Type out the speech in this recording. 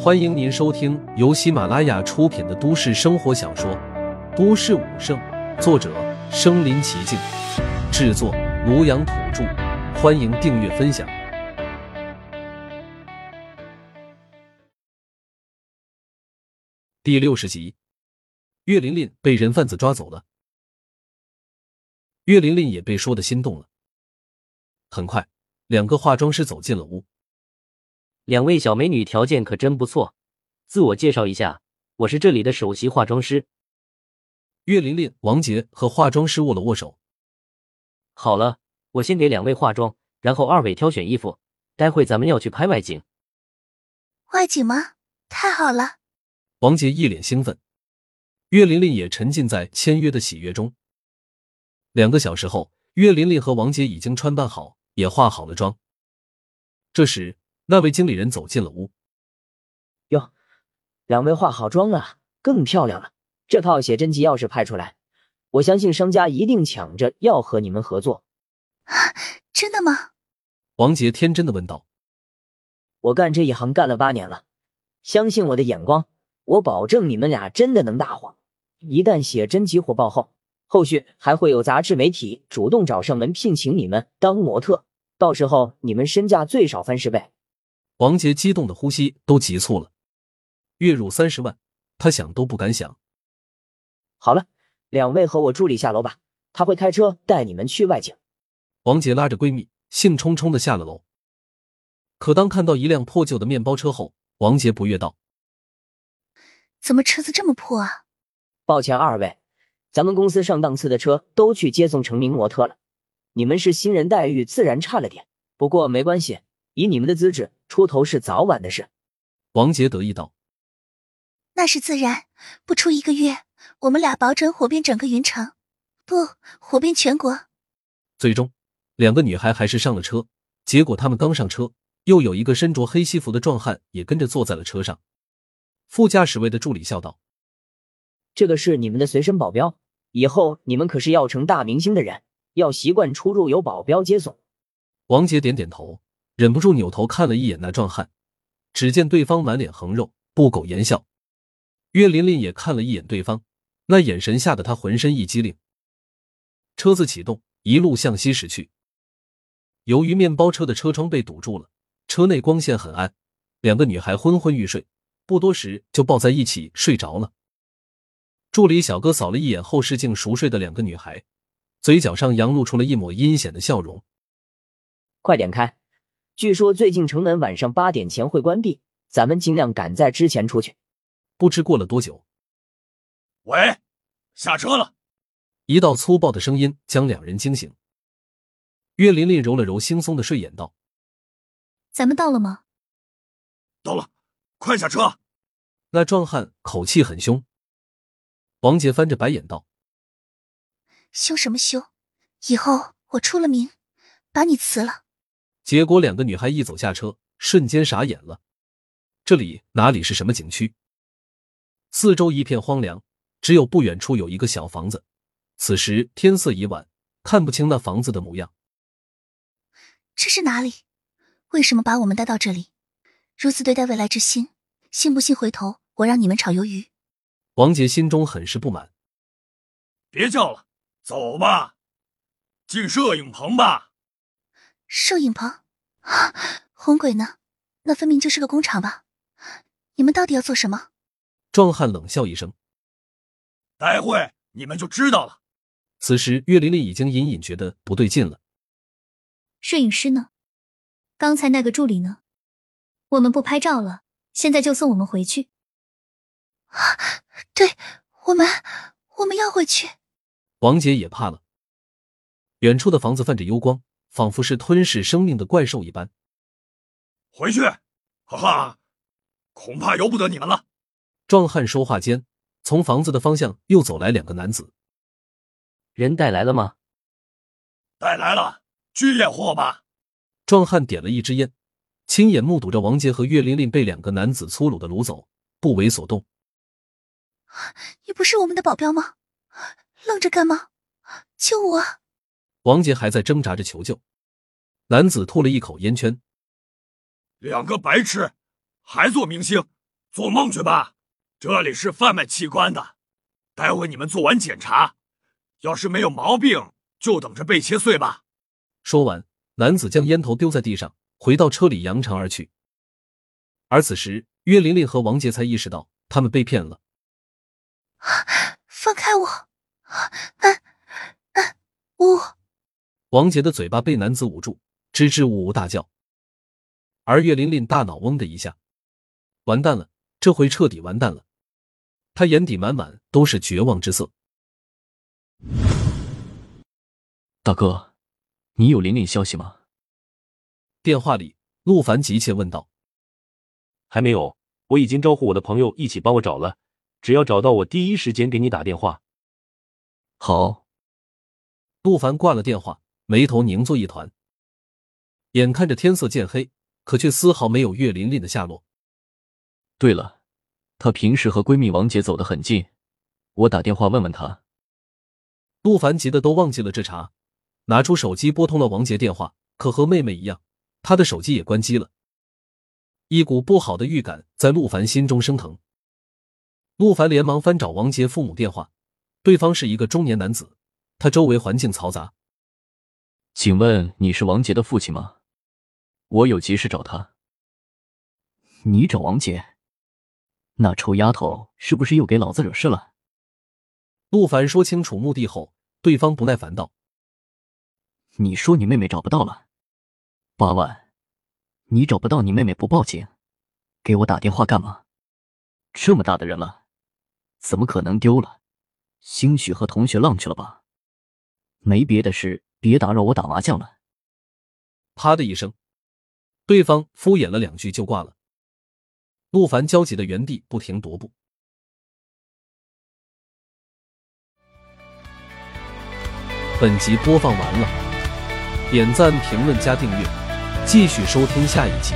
欢迎您收听由喜马拉雅出品的都市生活小说《都市武圣》，作者：身临其境，制作：庐阳土著。欢迎订阅分享。第六十集，岳琳琳被人贩子抓走了，岳琳琳也被说的心动了。很快，两个化妆师走进了屋。两位小美女条件可真不错，自我介绍一下，我是这里的首席化妆师。岳琳琳、王杰和化妆师握了握手。好了，我先给两位化妆，然后二位挑选衣服，待会咱们要去拍外景。外景吗？太好了！王杰一脸兴奋，岳琳琳也沉浸在签约的喜悦中。两个小时后，岳琳琳和王杰已经穿扮好，也化好了妆。这时，那位经理人走进了屋。哟，两位化好妆了，更漂亮了。这套写真集要是拍出来，我相信商家一定抢着要和你们合作。啊 真的吗？王杰天真的问道。我干这一行干了八年了，相信我的眼光，我保证你们俩真的能大火。一旦写真集火爆后，后续还会有杂志媒体主动找上门聘请你们当模特，到时候你们身价最少翻十倍。王杰激动的呼吸都急促了，月入三十万，他想都不敢想。好了，两位和我助理下楼吧，他会开车带你们去外景。王杰拉着闺蜜，兴冲冲的下了楼。可当看到一辆破旧的面包车后，王杰不悦道：“怎么车子这么破啊？”抱歉，二位，咱们公司上档次的车都去接送成名模特了，你们是新人，待遇自然差了点。不过没关系，以你们的资质。出头是早晚的事，王杰得意道：“那是自然，不出一个月，我们俩保准火遍整个云城，不，火遍全国。”最终，两个女孩还是上了车。结果他们刚上车，又有一个身着黑西服的壮汉也跟着坐在了车上。副驾驶位的助理笑道：“这个是你们的随身保镖，以后你们可是要成大明星的人，要习惯出入有保镖接送。”王杰点点头。忍不住扭头看了一眼那壮汉，只见对方满脸横肉，不苟言笑。岳琳琳也看了一眼对方，那眼神吓得他浑身一激灵。车子启动，一路向西驶去。由于面包车的车窗被堵住了，车内光线很暗，两个女孩昏昏欲睡，不多时就抱在一起睡着了。助理小哥扫了一眼后视镜熟睡的两个女孩，嘴角上扬露出了一抹阴险的笑容。快点开！据说最近城门晚上八点前会关闭，咱们尽量赶在之前出去。不知过了多久，喂，下车了。一道粗暴的声音将两人惊醒。岳琳琳揉了揉惺忪的睡眼，道：“咱们到了吗？”“到了，快下车。”那壮汉口气很凶。王杰翻着白眼道：“凶什么凶？以后我出了名，把你辞了。”结果，两个女孩一走下车，瞬间傻眼了。这里哪里是什么景区？四周一片荒凉，只有不远处有一个小房子。此时天色已晚，看不清那房子的模样。这是哪里？为什么把我们带到这里？如此对待未来之星，信不信回头我让你们炒鱿鱼？王杰心中很是不满。别叫了，走吧，进摄影棚吧。摄影棚啊，红鬼呢？那分明就是个工厂吧？你们到底要做什么？壮汉冷笑一声：“待会你们就知道了。”此时，岳琳琳已经隐隐觉得不对劲了。摄影师呢？刚才那个助理呢？我们不拍照了，现在就送我们回去。对，我们我们要回去。王姐也怕了。远处的房子泛着幽光。仿佛是吞噬生命的怪兽一般。回去，哈哈，恐怕由不得你们了。壮汉说话间，从房子的方向又走来两个男子。人带来了吗？带来了，军烈货吧。壮汉点了一支烟，亲眼目睹着王杰和岳琳琳被两个男子粗鲁的掳走，不为所动。你不是我们的保镖吗？愣着干嘛？救我！王杰还在挣扎着求救，男子吐了一口烟圈。两个白痴，还做明星，做梦去吧！这里是贩卖器官的，待会你们做完检查，要是没有毛病，就等着被切碎吧。说完，男子将烟头丢在地上，回到车里扬长而去。而此时，岳琳琳和王杰才意识到他们被骗了。放开我！啊啊！呜！王杰的嘴巴被男子捂住，支支吾吾大叫。而岳琳琳大脑嗡的一下，完蛋了，这回彻底完蛋了。他眼底满满都是绝望之色。大哥，你有琳琳消息吗？电话里，陆凡急切问道。还没有，我已经招呼我的朋友一起帮我找了，只要找到，我第一时间给你打电话。好。陆凡挂了电话，眉头凝作一团。眼看着天色渐黑，可却丝毫没有岳琳琳的下落。对了，她平时和闺蜜王杰走得很近，我打电话问问她。陆凡急得都忘记了这茬，拿出手机拨通了王杰电话，可和妹妹一样，他的手机也关机了。一股不好的预感在陆凡心中升腾。陆凡连忙翻找王杰父母电话，对方是一个中年男子，他周围环境嘈杂。请问你是王杰的父亲吗？我有急事找他。你找王杰？那臭丫头是不是又给老子惹事了？陆凡说清楚目的后，对方不耐烦道：“你说你妹妹找不到了，八万。”你找不到你妹妹不报警，给我打电话干嘛？这么大的人了，怎么可能丢了？兴许和同学浪去了吧？没别的事，别打扰我打麻将了。啪的一声，对方敷衍了两句就挂了。陆凡焦急的原地不停踱步。本集播放完了，点赞、评论、加订阅。继续收听下一集。